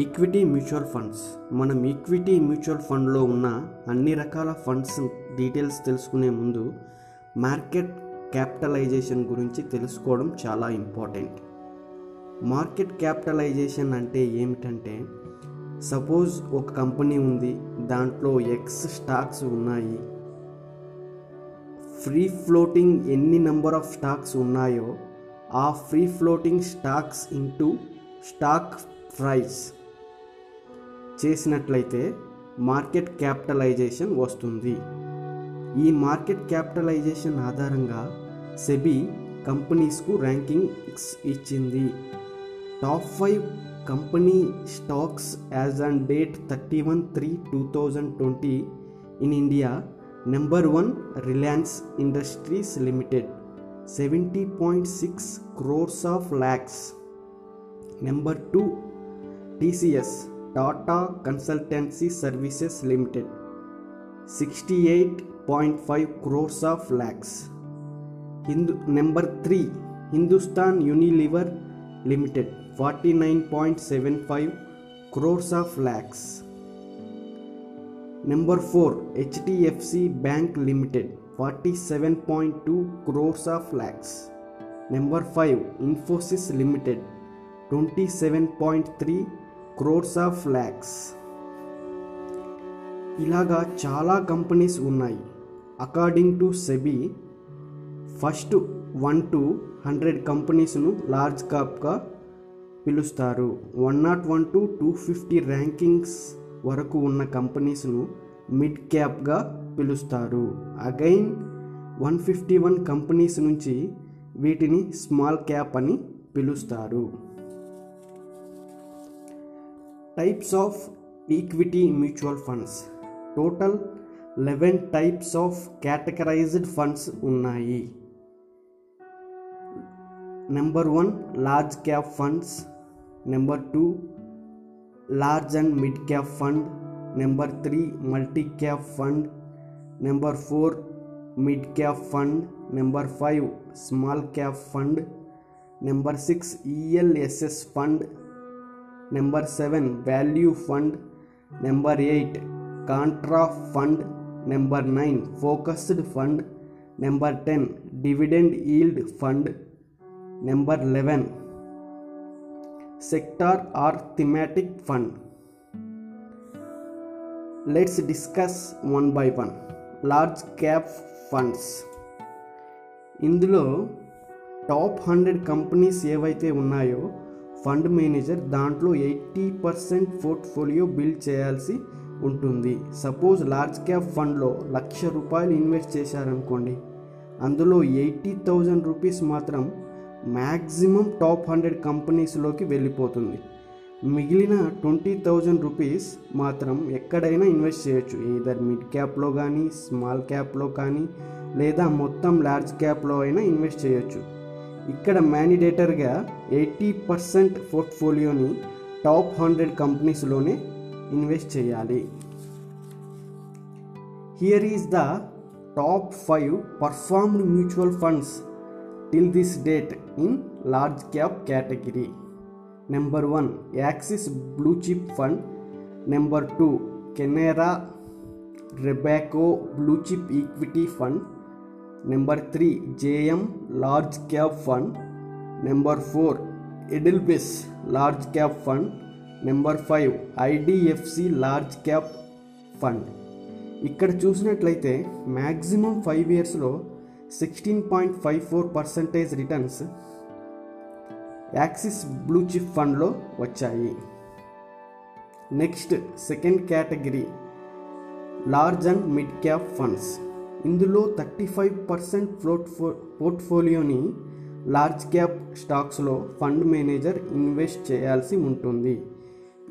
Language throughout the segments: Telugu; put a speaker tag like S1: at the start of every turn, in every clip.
S1: Equity mutual funds. మనం ఈక్విటీ మ్యూచువల్ ఫండ్లో ఉన్న అన్ని రకాల ఫండ్స్ డీటెయిల్స్ తెలుసుకునే ముందు మార్కెట్ క్యాపిటలైజేషన్ గురించి తెలుసుకోవడం చాలా ఇంపార్టెంట్. మార్కెట్ క్యాపిటలైజేషన్ అంటే ఏమిటంటే సపోజ్ ఒక కంపెనీ ఉంది దాంట్లో ఎక్స్ స్టాక్స్ ఉన్నాయి. ఫ్రీ ఫ్లోటింగ్ ఎన్ని నెంబర్ ఆఫ్ స్టాక్స్ ఉన్నాయో ఆ free floating stocks into stock price. చేసినట్లయితే మార్కెట్ క్యాపిటలైజేషన్ వస్తుంది. ఈ మార్కెట్ క్యాపిటలైజేషన్ ఆధారంగా సెబీ కంపెనీస్కు ర్యాంకింగ్స్ ఇచ్చింది. Top five company stocks as on date thirty one three two thousand twenty in India. Number one Reliance Industries Limited seventy point six crores of lakhs number two TCS Tata Consultancy Services Limited sixty eight point five crores of lakhs Hindu number three Hindustan Unilever Limited forty nine point seven five crores of lakhs number four HDFC bank limited forty seven point two crores of lakhs ఇలాగా చాలా కంపెనీస్ ఉన్నాయి. According to SEBI first one to hundred కంపెనీస్ను large క్యాప్గా పిలుస్తారు. One nought one to two fifty rankings వరకు ఉన్న కంపెనీస్ను మిడ్ క్యాప్గా పిలుస్తారు. Again one fifty one companies నుంచి వీటిని స్మాల్ క్యాప్ అని పిలుస్తారు. Types of equity mutual funds total eleven types of categorized funds ఉన్నాయి. Number one large cap funds number two large and mid cap fund number three multi cap fund number four mid cap fund number five small cap fund number six ELSS fund number seven value fund. Number eight contra fund. Number nine focused fund. Number ten dividend yield fund. Number eleven sector or thematic fund. Let's discuss one by one. Large cap funds. ఇందులో టాప్ హండ్రెడ్ కంపెనీస్ ఏవైతే ఉన్నాయో ఫండ్ మేనేజర్ దాంట్లో ఎయిటీ పర్సెంట్ పోర్ట్ఫోలియో బిల్డ్ చేయాల్సి ఉంటుంది. సపోజ్ లార్జ్ క్యాప్ ఫండ్లో లక్ష రూపాయలు ఇన్వెస్ట్ చేశారనుకోండి అందులో ఎయిటీ థౌజండ్ రూపీస్ మాత్రం మ్యాక్సిమం టాప్ హండ్రెడ్ కంపెనీస్లోకి వెళ్ళిపోతుంది. మిగిలిన ట్వంటీ థౌజండ్ రూపీస్ మాత్రం ఎక్కడైనా ఇన్వెస్ట్ చేయొచ్చు. ఈదర్ మిడ్ క్యాప్లో కానీ స్మాల్ క్యాప్లో కానీ లేదా మొత్తం లార్జ్ క్యాప్లో అయినా ఇన్వెస్ట్ చేయొచ్చు. ఇక్కడ మ్యానిడేటర్గా ఎయిటీ పర్సెంట్ పోర్ట్ఫోలియోని టాప్ హండ్రెడ్ కంపెనీస్లోనే ఇన్వెస్ట్ చేయాలి. Here is the top five performed mutual funds till this date in large cap category number one Axis blue chip fund number two Canara Robeco blue chip equity fund number three JM large cap fund. Number four Edelweiss large cap fund. Number five IDFC large cap fund. ఇక్కడ చూసినట్లయితే మ్యాక్సిమం ఫైవ్ ఇయర్స్లో sixteen point five four percentage returns Axis blue chip ఫండ్లో వచ్చాయి. Next second category large and mid cap funds. ఇందులో థర్టీ ఫైవ్ పర్సెంట్ ఫ్లోట్ పోర్ట్ఫోలియోని లార్జ్ క్యాప్ స్టాక్స్లో ఫండ్ మేనేజర్ ఇన్వెస్ట్ చేయాల్సి ఉంటుంది.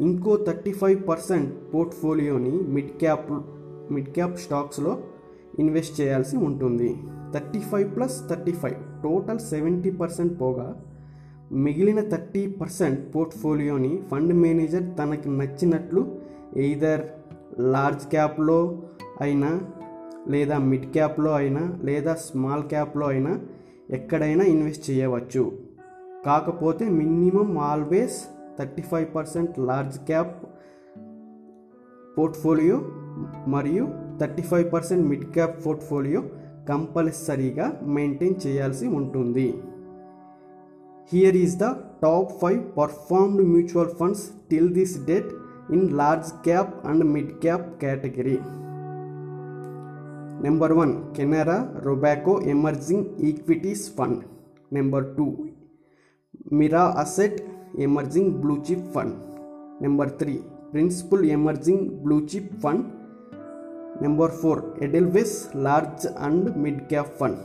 S1: ఇంకో థర్టీ ఫైవ్ పర్సెంట్ పోర్ట్ఫోలియోని మిడ్ క్యాప్ మిడ్ క్యాప్ స్టాక్స్లో ఇన్వెస్ట్ చేయాల్సి ఉంటుంది. Thirty five plus thirty five total seventy percent పోగా మిగిలిన థర్టీ పర్సెంట్ పోర్ట్ఫోలియోని ఫండ్ మేనేజర్ తనకి నచ్చినట్లు ఎయిదర్ లార్జ్ క్యాప్లో అయినా లేదా మిడ్ క్యాప్లో అయినా లేదా స్మాల్ క్యాప్లో అయినా ఎక్కడైనా ఇన్వెస్ట్ చేయవచ్చు. కాకపోతే minimum always thirty five percent large cap portfolio మరియు thirty five percent mid cap portfolio కంపల్సరీగా మెయింటైన్ చేయాల్సి ఉంటుంది. Here is the top five performed mutual funds till this date in large cap and mid cap category number one Canara Robeco emerging equities fund number two Mirae Asset emerging blue chip fund number three Principal emerging blue chip fund number four Edelweiss large and mid cap fund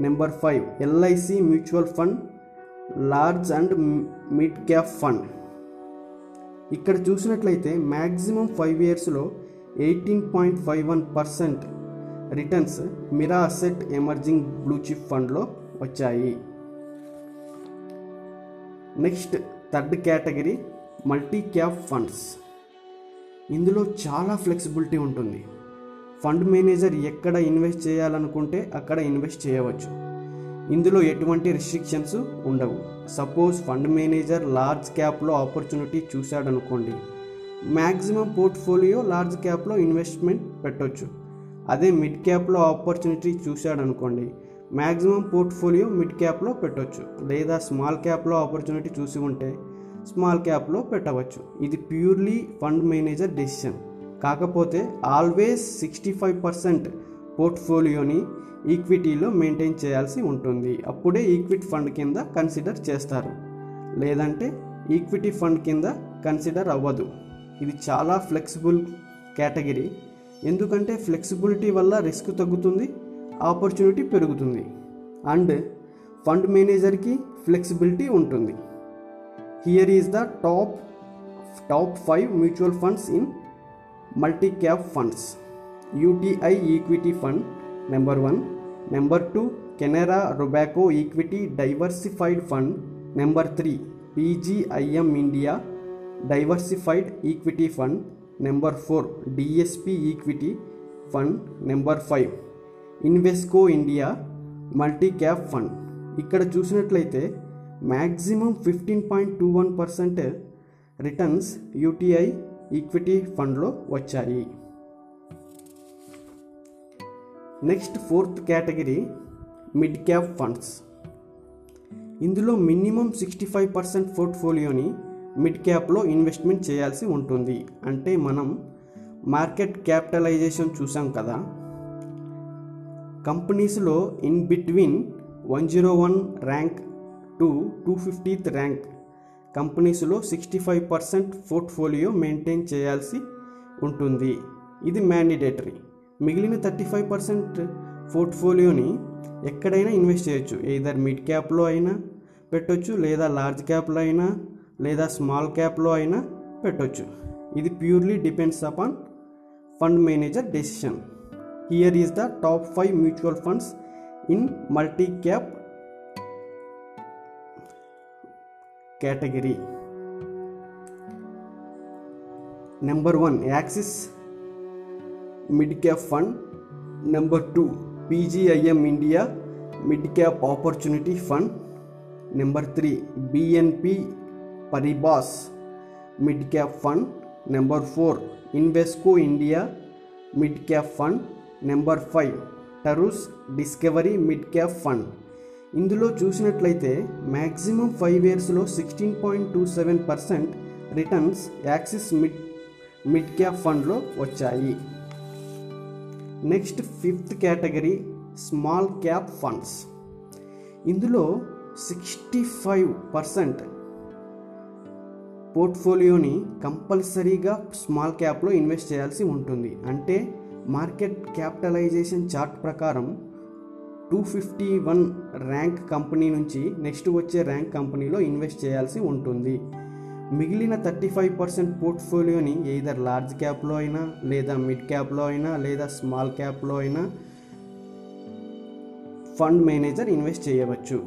S1: number five LIC mutual fund large and mid cap fund ఇక్కడ చూసినట్లయితే మ్యాక్సిమం ఫైవ్ ఇయర్స్లో eighteen point five one percent returns Mirae Asset emerging blue chip ఫండ్లో వచ్చాయి. Next third category multi cap funds. ఇందులో చాలా ఫ్లెక్సిబిలిటీ ఉంటుంది. ఫండ్ మేనేజర్ ఎక్కడ ఇన్వెస్ట్ చేయాలనుకుంటే అక్కడ ఇన్వెస్ట్ చేయవచ్చు. ఇందులో ఎటువంటి రిస్ట్రిక్షన్స్ ఉండవు. సపోజ్ ఫండ్ మేనేజర్ లార్జ్ క్యాప్లో ఆపర్చునిటీ చూశాడనుకోండి. మ్యాక్సిమం పోర్ట్ఫోలియో లార్జ్ క్యాప్లో ఇన్వెస్ట్మెంట్ పెట్టవచ్చు అదే మిడ్ క్యాప్లో ఆపర్చునిటీ చూశాడనుకోండి మ్యాక్సిమం పోర్ట్ఫోలియో మిడ్ క్యాప్లో పెట్టవచ్చు లేదా స్మాల్ క్యాప్లో ఆపర్చునిటీ చూసి ఉంటే స్మాల్ క్యాప్లో పెట్టవచ్చు. ఇది ప్యూర్లీ ఫండ్ మేనేజర్ డెసిషన్ కాకపోతే ఆల్వేస్ సిక్స్టీ ఫైవ్ పర్సెంట్ పోర్ట్ఫోలియోని ఈక్విటీలో మెయింటైన్ చేయాల్సి ఉంటుంది. అప్పుడే ఈక్విటీ ఫండ్ కింద కన్సిడర్ చేస్తారు. లేదంటే ఈక్విటీ ఫండ్ కింద కన్సిడర్ అవ్వదు. ఇది చాలా ఫ్లెక్సిబుల్ కేటగిరీ ఎందుకంటే ఫ్లెక్సిబిలిటీ వల్ల రిస్క్ తగ్గుతుంది ఆపర్చునిటీ పెరుగుతుంది. అండ్ ఫండ్ మేనేజర్కి ఫ్లెక్సిబిలిటీ ఉంటుంది. Here is the top top five mutual funds in multi cap funds UTI equity fund number one number two Canara Robeco equity diversified fund number three PGIM India diversified equity fund number four DSP equity fund number five Invesco India multi cap fund. ఇక్కడ చూసినట్లయితే maximum fifteen point two one percent returns UTI equity ఫండ్లో వచ్చాయి. Next fourth category mid cap funds. ఇందులో మినిమం సిక్స్టీ ఫైవ్ పర్సెంట్ పోర్ట్ఫోలియోని మిడ్ క్యాప్లో ఇన్వెస్ట్మెంట్ చేయాల్సి ఉంటుంది. అంటే మనం మార్కెట్ క్యాపిటలైజేషన్ చూసాం కదా. కంపెనీస్లో in between one zero one rank to two fiftieth rank. కంపెనీస్లో sixty five percent portfolio maintain చేయాల్సి ఉంటుంది. ఇది మ్యాండిడేటరీ మిగిలిన థర్టీ ఫైవ్ పర్సెంట్ పోర్ట్ఫోలియోని ఎక్కడైనా ఇన్వెస్ట్ చేయొచ్చు. ఎయిదర్ మిడ్ క్యాప్లో అయినా పెట్టొచ్చు లేదా లార్జ్ క్యాప్లో అయినా లేదా స్మాల్ క్యాప్లో అయినా పెట్టొచ్చు. ఇది purely depends upon fund manager decision here is the top five mutual funds in multi cap category number one Axis mid cap fund number two PGIM India mid cap opportunity fund number three BNP Paribas mid cap fund number four Invesco India mid cap fund number five Taurus discovery mid cap fund. ఇందులో చూసినట్లయితే మ్యాక్సిమం ఫైవ్ ఇయర్స్లో sixteen point two seven percent returns Axis mid mid cap ఫండ్లో వచ్చాయి. Next fifth category small cap funds. ఇందులో సిక్స్టీ ఫైవ్ పర్సెంట్ పోర్ట్ఫోలియోని కంపల్సరీగా స్మాల్ క్యాప్లో ఇన్వెస్ట్ చేయాల్సి ఉంటుంది. అంటే మార్కెట్ క్యాపిటలైజేషన్ చార్ట్ ప్రకారం two fifty one rank company నుంచి నెక్స్ట్ వచ్చే ర్యాంక్ కంపెనీలో ఇన్వెస్ట్ చేయాల్సి ఉంటుంది. మిగిలిన థర్టీ ఫైవ్ పర్సెంట్ పోర్ట్ఫోలియోని ఎయిదర్ లార్జ్ క్యాప్లో అయినా లేదా మిడ్ క్యాప్లో అయినా లేదా స్మాల్ క్యాప్లో అయినా ఫండ్ మేనేజర్ ఇన్వెస్ట్ చేయవచ్చు.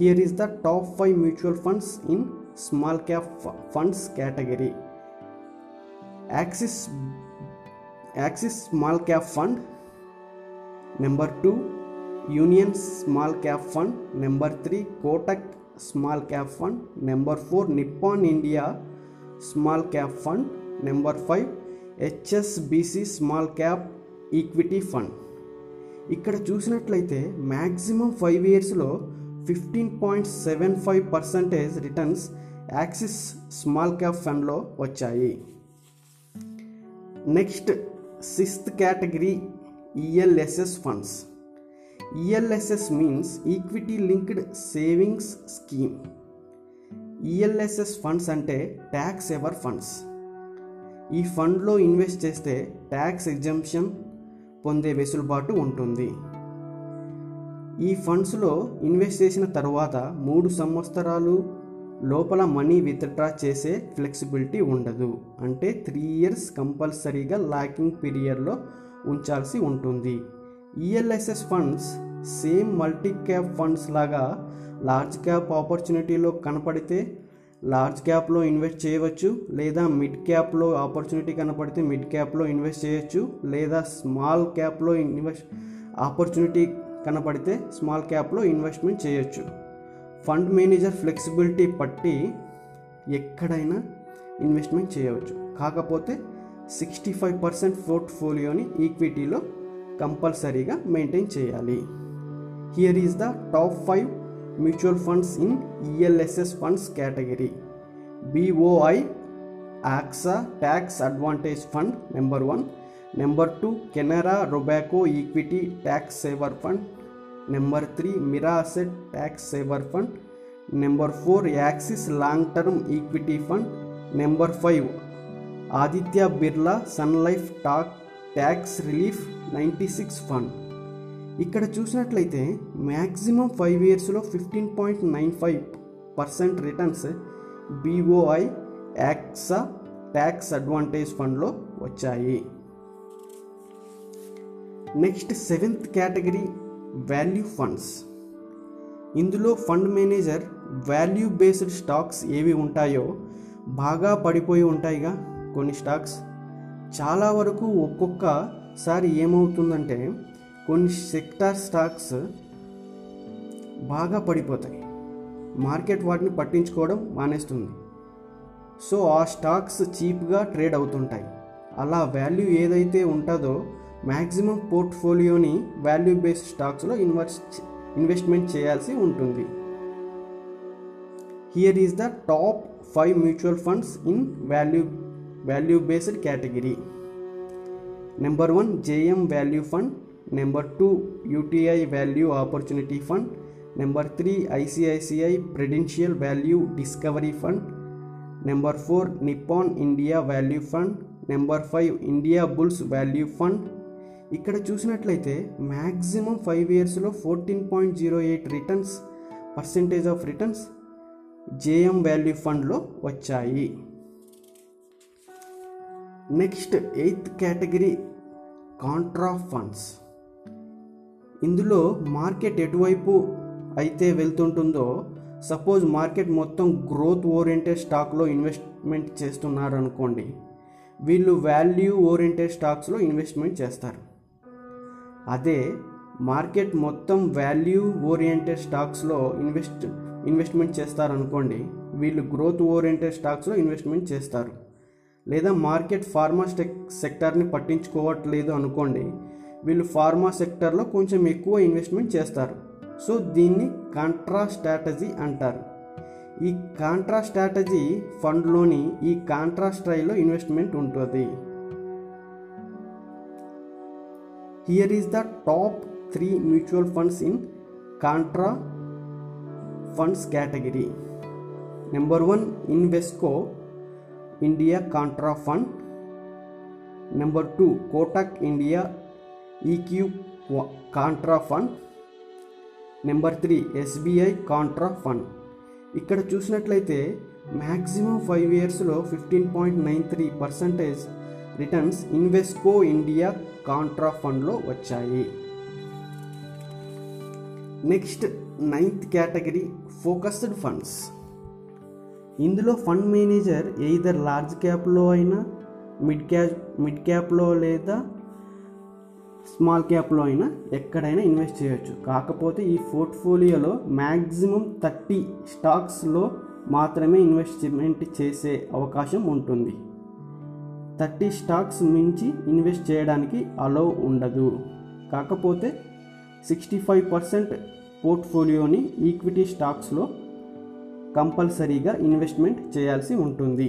S1: Here is the top five mutual funds in small cap funds category Axis Axis small cap fund number two Union small cap fund number three Kotak small cap fund number four Nippon India small cap fund number five HSBC small cap equity fund ఇక్కడ చూసినట్లయితే మ్యాక్సిమం ఫైవ్ ఇయర్స్లో fifteen point seven five percentage returns Axis small cap ఫండ్లో వచ్చాయి. Next sixth category ELSS funds ELSS means equity linked savings scheme ELSS funds అంటే ట్యాక్స్ ఎవర్ ఫండ్స్ ఈ ఫండ్లో ఇన్వెస్ట్ చేస్తే ట్యాక్స్ ఎగ్జంప్షన్ పొందే వెసులుబాటు ఉంటుంది. ఈ ఫండ్స్లో ఇన్వెస్ట్ చేసిన తర్వాత మూడు సంవత్సరాలు లోపల మనీ విత్డ్రా చేసే ఫ్లెక్సిబిలిటీ ఉండదు. అంటే త్రీ ఇయర్స్ కంపల్సరీగా లాకింగ్ పీరియడ్లో ఉంచాల్సి ఉంటుంది. ELSS funds same multi cap funds లాగా లార్జ్ క్యాప్ ఆపర్చునిటీలో కనపడితే లార్జ్ క్యాప్లో ఇన్వెస్ట్ చేయవచ్చు లేదా మిడ్ క్యాప్లో ఆపర్చునిటీ కనపడితే మిడ్ క్యాప్లో ఇన్వెస్ట్ చేయొచ్చు లేదా స్మాల్ క్యాప్లో ఇన్వెస్ట్ ఆపర్చునిటీ కనపడితే స్మాల్ క్యాప్లో ఇన్వెస్ట్మెంట్ చేయొచ్చు. ఫండ్ మేనేజర్ ఫ్లెక్సిబిలిటీ పట్టి ఎక్కడైనా ఇన్వెస్ట్మెంట్ చేయవచ్చు. కాకపోతే సిక్స్టీ ఫైవ్ పర్సెంట్ పోర్ట్ఫోలియోని ఈక్విటీలో కంపల్సరీగా మెయింటైన్ చేయాలి. Here is the top five mutual funds in ELSS funds category BOI AXA tax advantage fund number one number two Canara Robeco equity tax saver fund. Number three Mirae asset tax saver fund. Number four Axis long term equity fund. Number five Aditya Birla Sun Life tax tax relief ninety six fund. ఇక్కడ చూసినట్లయితే మ్యాక్సిమం ఫైవ్ ఇయర్స్లో fifteen point nine five percent returns BOI AXA tax advantage ఫండ్లో వచ్చాయి. Next seventh category value funds. ఇందులో fund manager value based stocks ఏవి ఉంటాయో బాగా పడిపోయి ఉంటాయిగా కొన్ని స్టాక్స్. చాలా వరకు ఒక్కొక్కసారి ఏమవుతుందంటే కొన్ని సెక్టార్ స్టాక్స్ బాగా పడిపోతాయి. మార్కెట్ వాటిని పట్టించుకోవడం మానేస్తుంది. సో ఆ స్టాక్స్ చీప్గా ట్రేడ్ అవుతుంటాయి. అలా వాల్యూ ఏదైతే ఉంటుందో మ్యాక్సిమం పోర్ట్ఫోలియోని వాల్యూ బేస్డ్ స్టాక్స్లో ఇన్వెస్ట్ ఇన్వెస్ట్మెంట్ చేయాల్సి ఉంటుంది. Here is the top five mutual funds in value value based category number one JM value fund number two UTI value opportunity fund number three ICICI Prudential value discovery fund number four Nippon India value fund number five Indiabulls value fund ఇక్కడ చూసినట్లయితే మ్యాక్సిమం ఫైవ్ ఇయర్స్లో fourteen point zero eight returns percentage of returns JM value ఫండ్లో వచ్చాయి. Next eighth category contra funds. ఇందులో మార్కెట్ ఎటువైపు అయితే వెళ్తుంటుందో సపోజ్ మార్కెట్ మొత్తం గ్రోత్ ఓరియంటెడ్ స్టాక్లో ఇన్వెస్ట్మెంట్ చేస్తున్నారు అనుకోండి వీళ్ళు వాల్యూ ఓరియంటెడ్ స్టాక్స్లో ఇన్వెస్ట్మెంట్ చేస్తారు. అదే మార్కెట్ మొత్తం వాల్యూ ఓరియంటెడ్ స్టాక్స్లో ఇన్వెస్ట్ ఇన్వెస్ట్మెంట్ చేస్తారనుకోండి వీళ్ళు గ్రోత్ ఓరియంటెడ్ స్టాక్స్లో ఇన్వెస్ట్మెంట్ చేస్తారు. లేదా మార్కెట్ ఫార్మా స్టెక్ సెక్టార్ని పట్టించుకోవట్లేదు అనుకోండి వీళ్ళు ఫార్మా సెక్టార్లో కొంచెం ఎక్కువ ఇన్వెస్ట్మెంట్ చేస్తారు. సో దీన్ని కాంట్రా స్ట్రాటజీ అంటారు. ఈ కాంట్రా స్ట్రాటజీ ఫండ్లోని ఈ కాంట్రా స్ట్రైలో ఇన్వెస్ట్మెంట్ ఉంటుంది. Here is the top three mutual funds in contra funds category number one Invesco India contra fund number two Kotak India EQ contra fund number three SBI contra fund ఇక్కడ చూసినట్లయితే మ్యాక్సిమం ఫైవ్ ఇయర్స్లో fifteen point nine three percentage returns Invesco India contra ఫండ్లో వచ్చాయి. Next ninth category focused funds. ఇందులో ఫండ్ మేనేజర్ ఎయిదర్ లార్జ్ క్యాప్లో అయినా మిడ్ క్యాప్ మిడ్ క్యాప్లో లేదా స్మాల్ క్యాప్లో అయినా ఎక్కడైనా ఇన్వెస్ట్ చేయొచ్చు. కాకపోతే ఈ పోర్ట్ఫోలియోలో మ్యాక్సిమం థర్టీ స్టాక్స్లో మాత్రమే ఇన్వెస్ట్మెంట్ చేసే అవకాశం ఉంటుంది. థర్టీ స్టాక్స్ మించి ఇన్వెస్ట్ చేయడానికి అలో ఉండదు. కాకపోతే సిక్స్టీ ఫైవ్ పర్సెంట్ పోర్ట్ఫోలియోని ఈక్విటీ స్టాక్స్లో కంపల్సరీగా ఇన్వెస్ట్మెంట్ చేయాల్సి ఉంటుంది.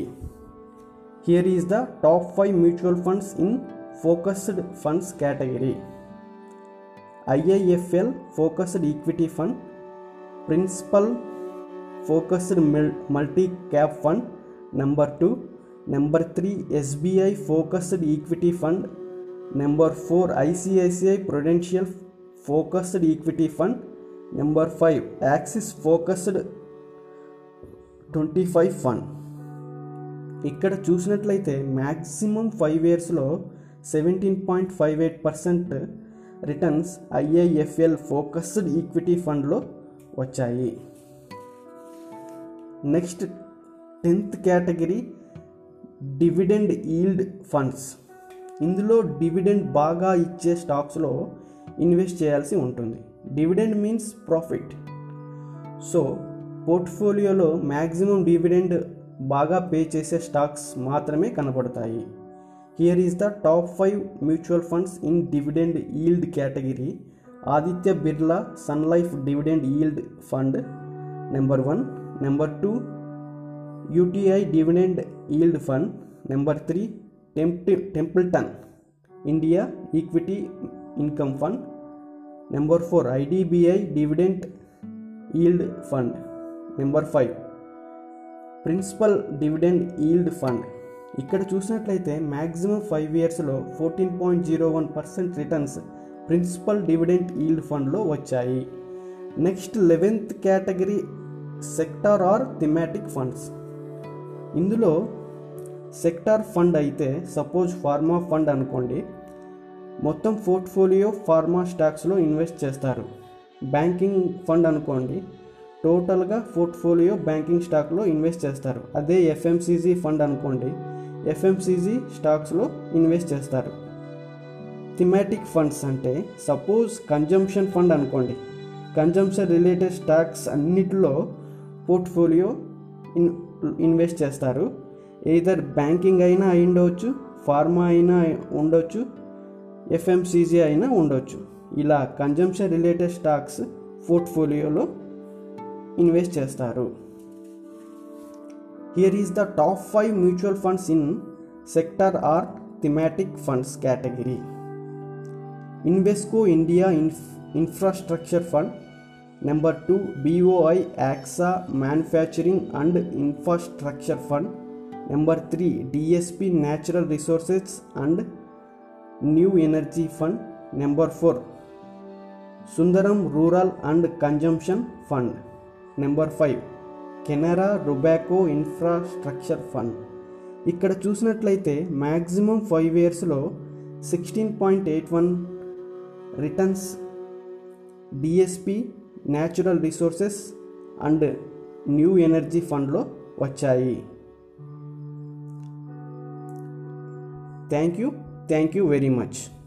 S1: Here is the top five mutual funds in focused funds category IIFL focused equity fund Principal focused multi cap fund number two number three SBI focused equity fund. Number four ICICI Prudential focused equity fund. Number five Axis focused twenty five fund. ఇక్కడ చూసినట్లయితే మ్యాక్సిమం ఫైవ్ ఇయర్స్లో seventeen point five eight percent returns IIFL focused equity ఫండ్లో వచ్చాయి. Next tenth category dividend yield funds. ఇందులో డివిడెండ్ బాగా ఇచ్చే స్టాక్స్లో ఇన్వెస్ట్ చేయాల్సి ఉంటుంది. Dividend means profit. సో పోర్ట్ఫోలియోలో మ్యాక్సిమం డివిడెండ్ బాగా పే చేసే స్టాక్స్ మాత్రమే కనబడతాయి. Here is the top five mutual funds in dividend yield category. Aditya Birla Sun Life dividend yield fund number one. Number two UTI dividend yield fund number three tempt Templeton India equity income fund. Number four IDBI dividend yield fund number five principal dividend yield fund. ఇక్కడ చూసినట్లయితే మ్యాక్సిమం ఫైవ్ ఇయర్స్లో fourteen point zero one percent returns principal dividend yield ఫండ్లో వచ్చాయి. Next eleventh category sector or thematic funds. ఇందులో సెక్టార్ ఫండ్ అయితే సపోజ్ ఫార్మా ఫండ్ అనుకోండి మొత్తం పోర్ట్ఫోలియో ఫార్మా స్టాక్స్లో ఇన్వెస్ట్ చేస్తారు. బ్యాంకింగ్ ఫండ్ అనుకోండి టోటల్గా పోర్ట్ఫోలియో బ్యాంకింగ్ స్టాక్లో ఇన్వెస్ట్ చేస్తారు. అదే ఎఫ్ఎంసీజీ ఫండ్ అనుకోండి ఎఫ్ఎంసీజీ స్టాక్స్లో ఇన్వెస్ట్ చేస్తారు. థిమాటిక్ ఫండ్స్ అంటే సపోజ్ కన్జంప్షన్ ఫండ్ అనుకోండి కన్జంప్షన్ రిలేటెడ్ స్టాక్స్ అన్నిటిలో పోర్ట్ఫోలియో ఇన్ ఇన్వెస్ట్ చేస్తారు. ఎయిదర్ బ్యాంకింగ్ అయినా అయి ఉండవచ్చు ఫార్మా అయినా ఉండొచ్చు ఎఫ్ఎంసీజీ అయినా ఉండొచ్చు. ఇలా కన్జంప్షన్ రిలేటెడ్ స్టాక్స్ పోర్ట్ఫోలియోలో ఇన్వెస్ట్ చేస్తారు. Here is the top five mutual funds in sector or thematic funds category Invesco India in infrastructure fund number two BOI Axa manufacturing and infrastructure fund. Number three DSP natural resources and new energy fund. Number four Sundaram rural and consumption fund. Number five Canara Robeco infrastructure fund. ఇక్కడ చూసినట్లయితే మ్యాక్సిమం ఫైవ్ ఇయర్స్లో sixteen point eight one returns DSP natural resources and new energy ఫండ్లో వచ్చాయి. Thank you thank you very much